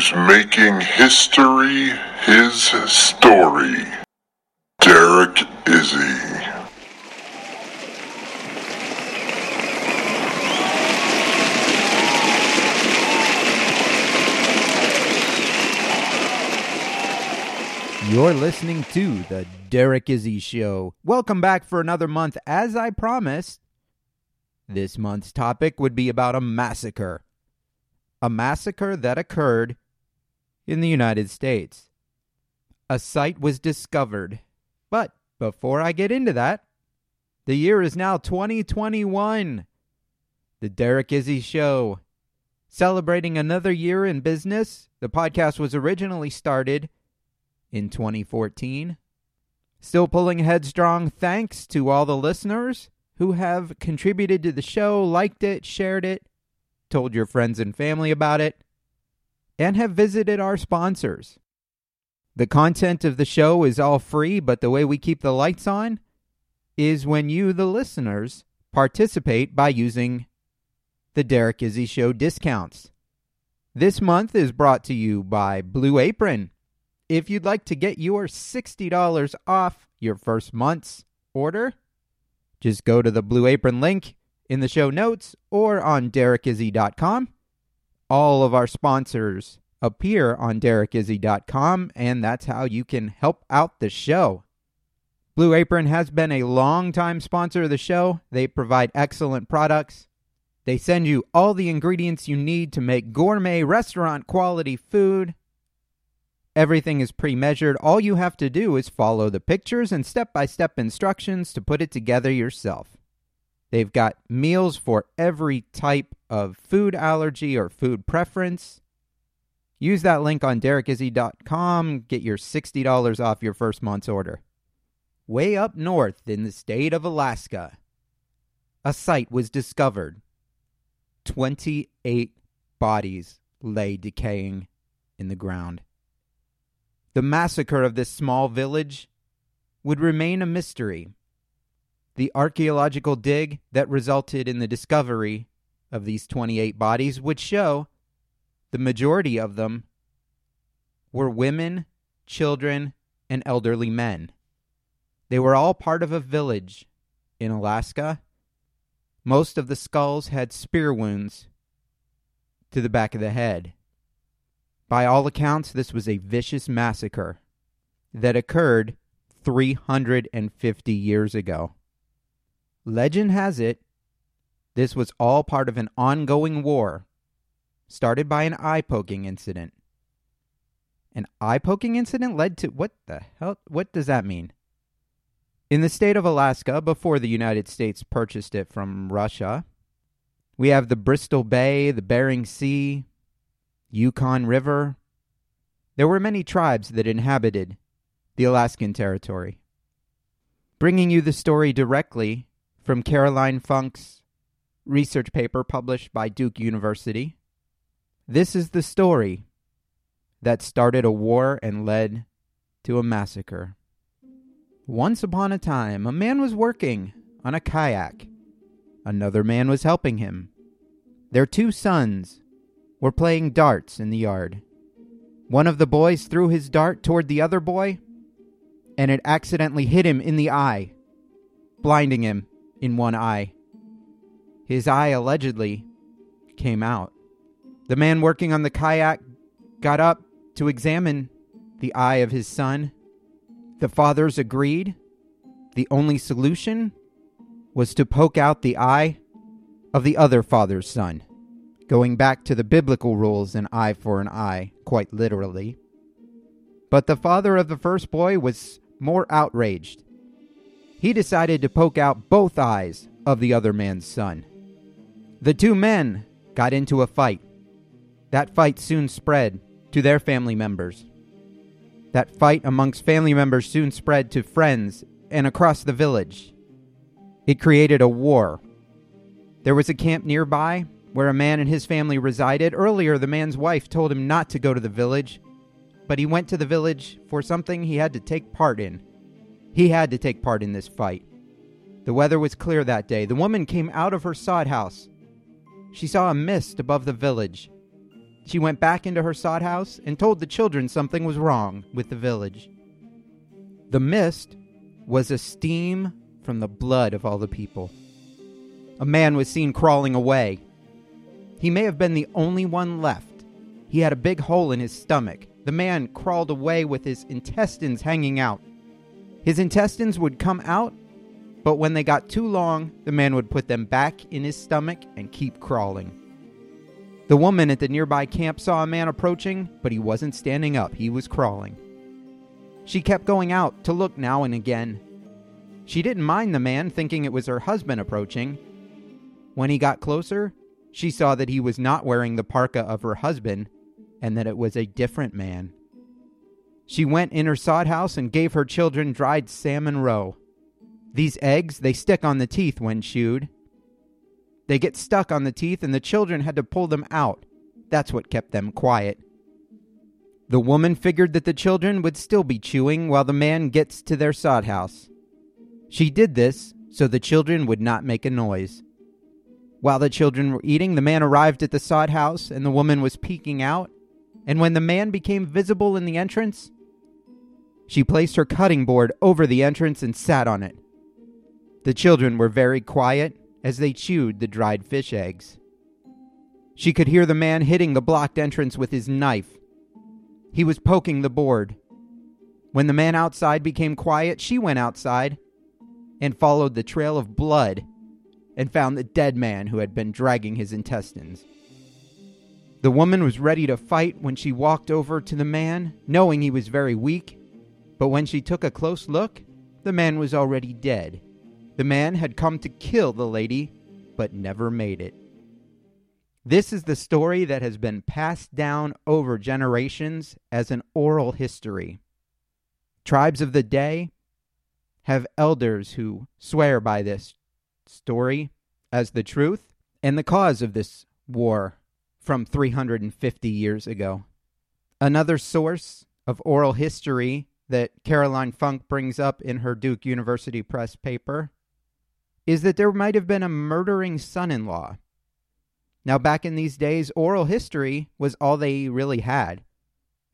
Who's making history his story, Derek Izzy. You're listening to the Derek Izzy Show. Welcome back for another month. As I promised, this month's topic would be about a massacre. A massacre that occurred in the United States. A site was discovered. But before I get into that, the year is now 2021. The Derek Izzy Show. Celebrating another year in business, the podcast was originally started in 2014. Still pulling headstrong thanks to all the listeners who have contributed to the show, liked it, shared it, told your friends and family about it, and have visited our sponsors. The content of the show is all free, but the way we keep the lights on is when you, the listeners, participate by using the Derek Izzy Show discounts. This month is brought to you by Blue Apron. If you'd like to get your $60 off your first month's order, just go to the Blue Apron link in the show notes or on derekizzy.com. All of our sponsors appear on derekizzy.com, and that's how you can help out the show. Blue Apron has been a long-time sponsor of the show. They provide excellent products. They send you all the ingredients you need to make gourmet restaurant quality food. Everything is pre measured. All you have to do is follow the pictures and step by step instructions to put it together yourself. They've got meals for every type of food allergy or food preference. Use that link on derekizzy.com. Get your $60 off your first month's order. Way up north in the state of Alaska, a site was discovered. 28 bodies lay decaying in the ground. The massacre of this small village would remain a mystery. The archaeological dig that resulted in the discovery of these 28 bodies would show the majority of them were women, children, and elderly men. They were all part of a village in Alaska. Most of the skulls had spear wounds to the back of the head. By all accounts, this was a vicious massacre that occurred 350 years ago. Legend has it this was all part of an ongoing war started by an eye poking incident. An eye poking incident led to what the hell? What does that mean? In the state of Alaska, before the United States purchased it from Russia, we have the Bristol Bay, the Bering Sea, Yukon River. There were many tribes that inhabited the Alaskan Territory. Bringing you the story directly from Caroline Funk's research paper published by Duke University, this is the story that started a war and led to a massacre. Once upon a time, a man was working on a kayak. Another man was helping him. Their two sons were playing darts in the yard. One of the boys threw his dart toward the other boy, and it accidentally hit him in the eye, blinding him in one eye. His eye allegedly came out. The man working on the kayak got up to examine the eye of his son. The fathers agreed. The only solution was to poke out the eye of the other father's son going back to the biblical rules an eye for an eye, quite literally. But the father of the first boy was more outraged. He decided to poke out both eyes of the other man's son. The two men got into a fight. That fight soon spread to their family members. That fight amongst family members soon spread to friends and across the village. It created a war. There was a camp nearby where a man and his family resided. Earlier, the man's wife told him not to go to the village, but he went to the village for something he had to take part in. He had to take part in this fight. The weather was clear that day. The woman came out of her sod house. She saw a mist above the village. She went back into her sod house and told the children something was wrong with the village. The mist was a steam from the blood of all the people. A man was seen crawling away. He may have been the only one left. He had a big hole in his stomach. The man crawled away with his intestines hanging out. His intestines would come out, but when they got too long, the man would put them back in his stomach and keep crawling. The woman at the nearby camp saw a man approaching, but he wasn't standing up, he was crawling. She kept going out to look now and again. She didn't mind the man, thinking it was her husband approaching. When he got closer, she saw that he was not wearing the parka of her husband and that it was a different man. She went in her sod house and gave her children dried salmon roe. These eggs, they stick on the teeth when chewed. They get stuck on the teeth, and the children had to pull them out. That's what kept them quiet. The woman figured that the children would still be chewing while the man gets to their sod house. She did this so the children would not make a noise. While the children were eating, the man arrived at the sod house, and the woman was peeking out. And when the man became visible in the entrance, she placed her cutting board over the entrance and sat on it. The children were very quiet as they chewed the dried fish eggs. She could hear the man hitting the blocked entrance with his knife. He was poking the board. When the man outside became quiet, she went outside and followed the trail of blood and found the dead man who had been dragging his intestines. The woman was ready to fight when she walked over to the man, knowing he was very weak, but when she took a close look, the man was already dead. The man had come to kill the lady, but never made it. This is the story that has been passed down over generations as an oral history. Tribes of the day have elders who swear by this story as the truth and the cause of this war from 350 years ago. Another source of oral history that Caroline Funk brings up in her Duke University Press paper is that there might have been a murdering son in law. Now, back in these days, oral history was all they really had.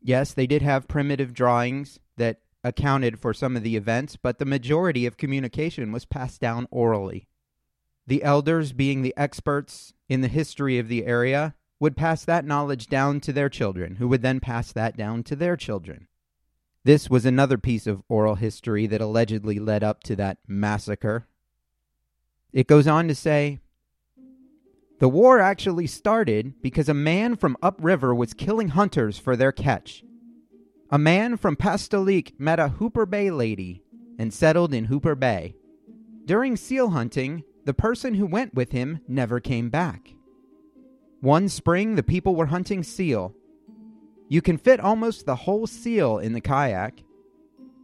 Yes, they did have primitive drawings that accounted for some of the events, but the majority of communication was passed down orally. The elders, being the experts in the history of the area, would pass that knowledge down to their children, who would then pass that down to their children. This was another piece of oral history that allegedly led up to that massacre. It goes on to say The war actually started because a man from upriver was killing hunters for their catch. A man from Pastolik met a Hooper Bay lady and settled in Hooper Bay. During seal hunting, the person who went with him never came back. One spring, the people were hunting seal. You can fit almost the whole seal in the kayak.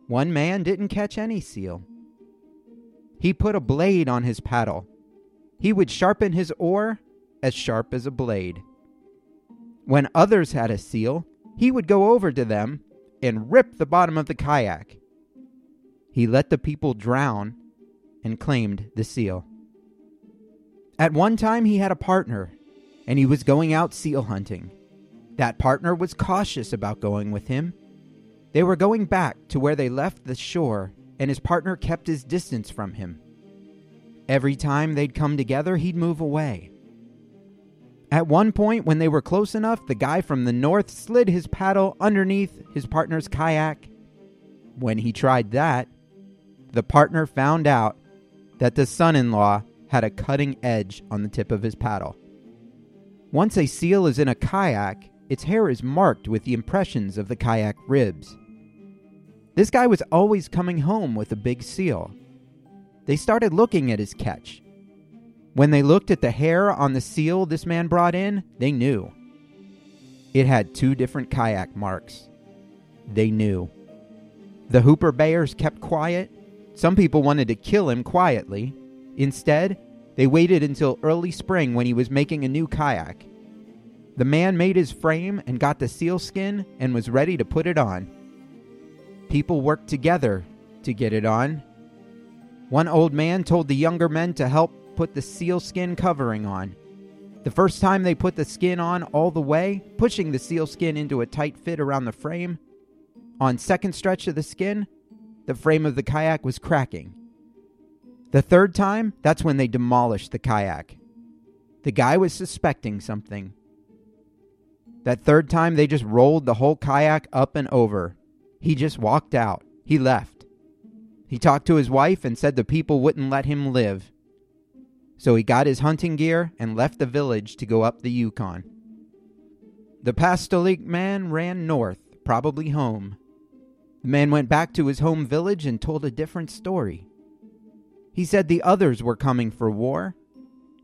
One man didn't catch any seal. He put a blade on his paddle. He would sharpen his oar as sharp as a blade. When others had a seal, he would go over to them and rip the bottom of the kayak. He let the people drown and claimed the seal. At one time, he had a partner, and he was going out seal hunting. That partner was cautious about going with him. They were going back to where they left the shore, and his partner kept his distance from him. Every time they'd come together, he'd move away. At one point, when they were close enough, the guy from the north slid his paddle underneath his partner's kayak. When he tried that, the partner found out that the son in law had a cutting edge on the tip of his paddle. Once a seal is in a kayak, its hair is marked with the impressions of the kayak ribs. This guy was always coming home with a big seal. They started looking at his catch. When they looked at the hair on the seal this man brought in, they knew. It had two different kayak marks. They knew. The Hooper Bayers kept quiet. Some people wanted to kill him quietly. Instead, they waited until early spring when he was making a new kayak. The man made his frame and got the sealskin and was ready to put it on. People worked together to get it on. One old man told the younger men to help put the sealskin covering on. The first time they put the skin on all the way, pushing the sealskin into a tight fit around the frame, on second stretch of the skin, the frame of the kayak was cracking. The third time, that's when they demolished the kayak. The guy was suspecting something. That third time, they just rolled the whole kayak up and over. He just walked out. He left. He talked to his wife and said the people wouldn't let him live. So he got his hunting gear and left the village to go up the Yukon. The Pastolik man ran north, probably home. The man went back to his home village and told a different story. He said the others were coming for war.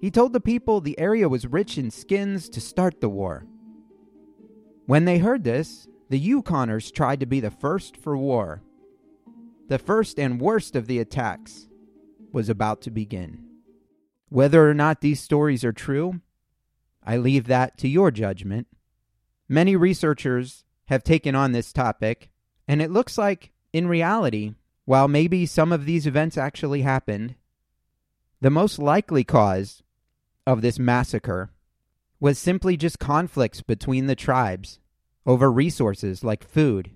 He told the people the area was rich in skins to start the war. When they heard this, the Yukoners tried to be the first for war. The first and worst of the attacks was about to begin. Whether or not these stories are true, I leave that to your judgment. Many researchers have taken on this topic and it looks like, in reality, while maybe some of these events actually happened, the most likely cause of this massacre was simply just conflicts between the tribes over resources like food.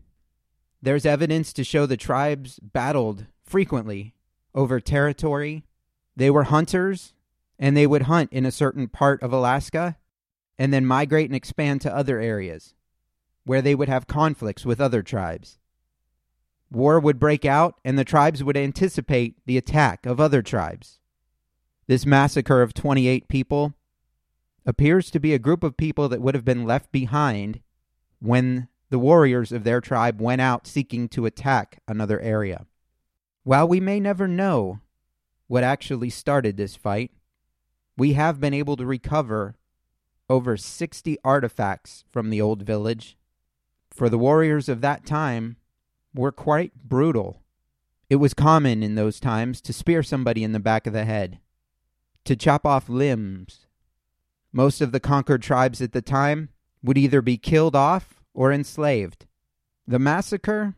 There's evidence to show the tribes battled frequently over territory. They were hunters, and they would hunt in a certain part of Alaska and then migrate and expand to other areas where they would have conflicts with other tribes. War would break out, and the tribes would anticipate the attack of other tribes. This massacre of 28 people appears to be a group of people that would have been left behind when the warriors of their tribe went out seeking to attack another area. While we may never know what actually started this fight, we have been able to recover over 60 artifacts from the old village. For the warriors of that time, were quite brutal. It was common in those times to spear somebody in the back of the head, to chop off limbs. Most of the conquered tribes at the time would either be killed off or enslaved. The massacre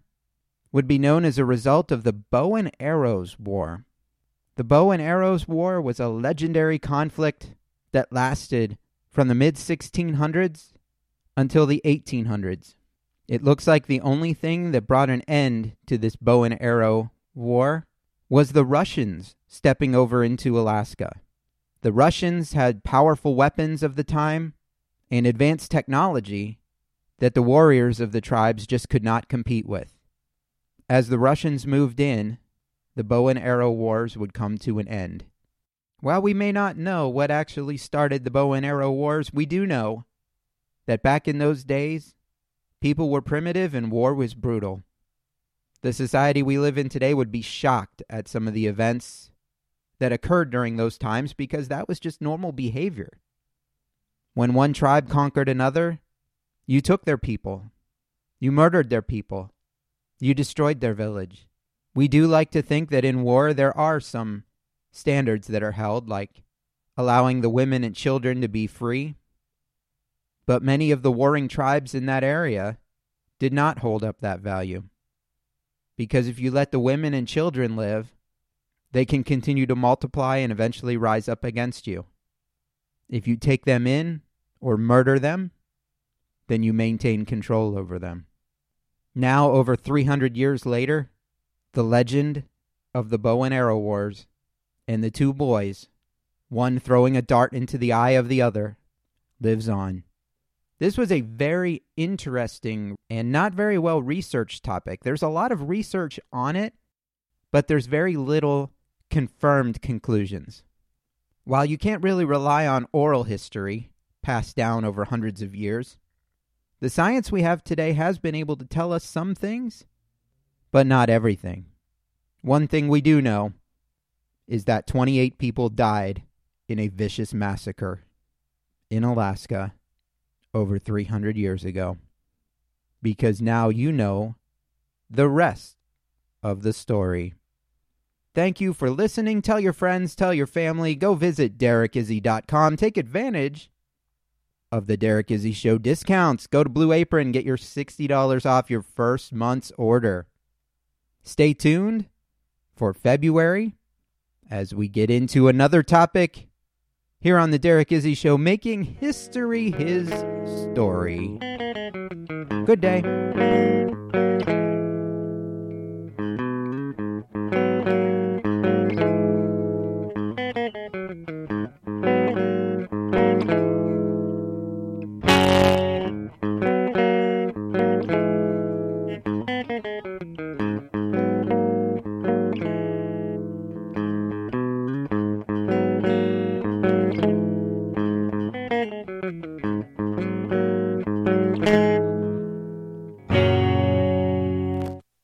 would be known as a result of the Bow and Arrows War. The Bow and Arrows War was a legendary conflict that lasted from the mid 1600s until the 1800s. It looks like the only thing that brought an end to this bow and arrow war was the Russians stepping over into Alaska. The Russians had powerful weapons of the time and advanced technology that the warriors of the tribes just could not compete with. As the Russians moved in, the bow and arrow wars would come to an end. While we may not know what actually started the bow and arrow wars, we do know that back in those days, People were primitive and war was brutal. The society we live in today would be shocked at some of the events that occurred during those times because that was just normal behavior. When one tribe conquered another, you took their people, you murdered their people, you destroyed their village. We do like to think that in war there are some standards that are held, like allowing the women and children to be free but many of the warring tribes in that area did not hold up that value. Because if you let the women and children live, they can continue to multiply and eventually rise up against you. If you take them in or murder them, then you maintain control over them. Now, over 300 years later, the legend of the bow and arrow wars and the two boys, one throwing a dart into the eye of the other, lives on. This was a very interesting and not very well researched topic. There's a lot of research on it, but there's very little confirmed conclusions. While you can't really rely on oral history passed down over hundreds of years, the science we have today has been able to tell us some things, but not everything. One thing we do know is that 28 people died in a vicious massacre in Alaska over 300 years ago. Because now you know the rest of the story. Thank you for listening. Tell your friends, tell your family. Go visit DerekIzzy.com. Take advantage of the Derek Izzy Show discounts. Go to Blue Apron, get your $60 off your first month's order. Stay tuned for February as we get into another topic here on the Derek Izzy Show, making history his story. Good day.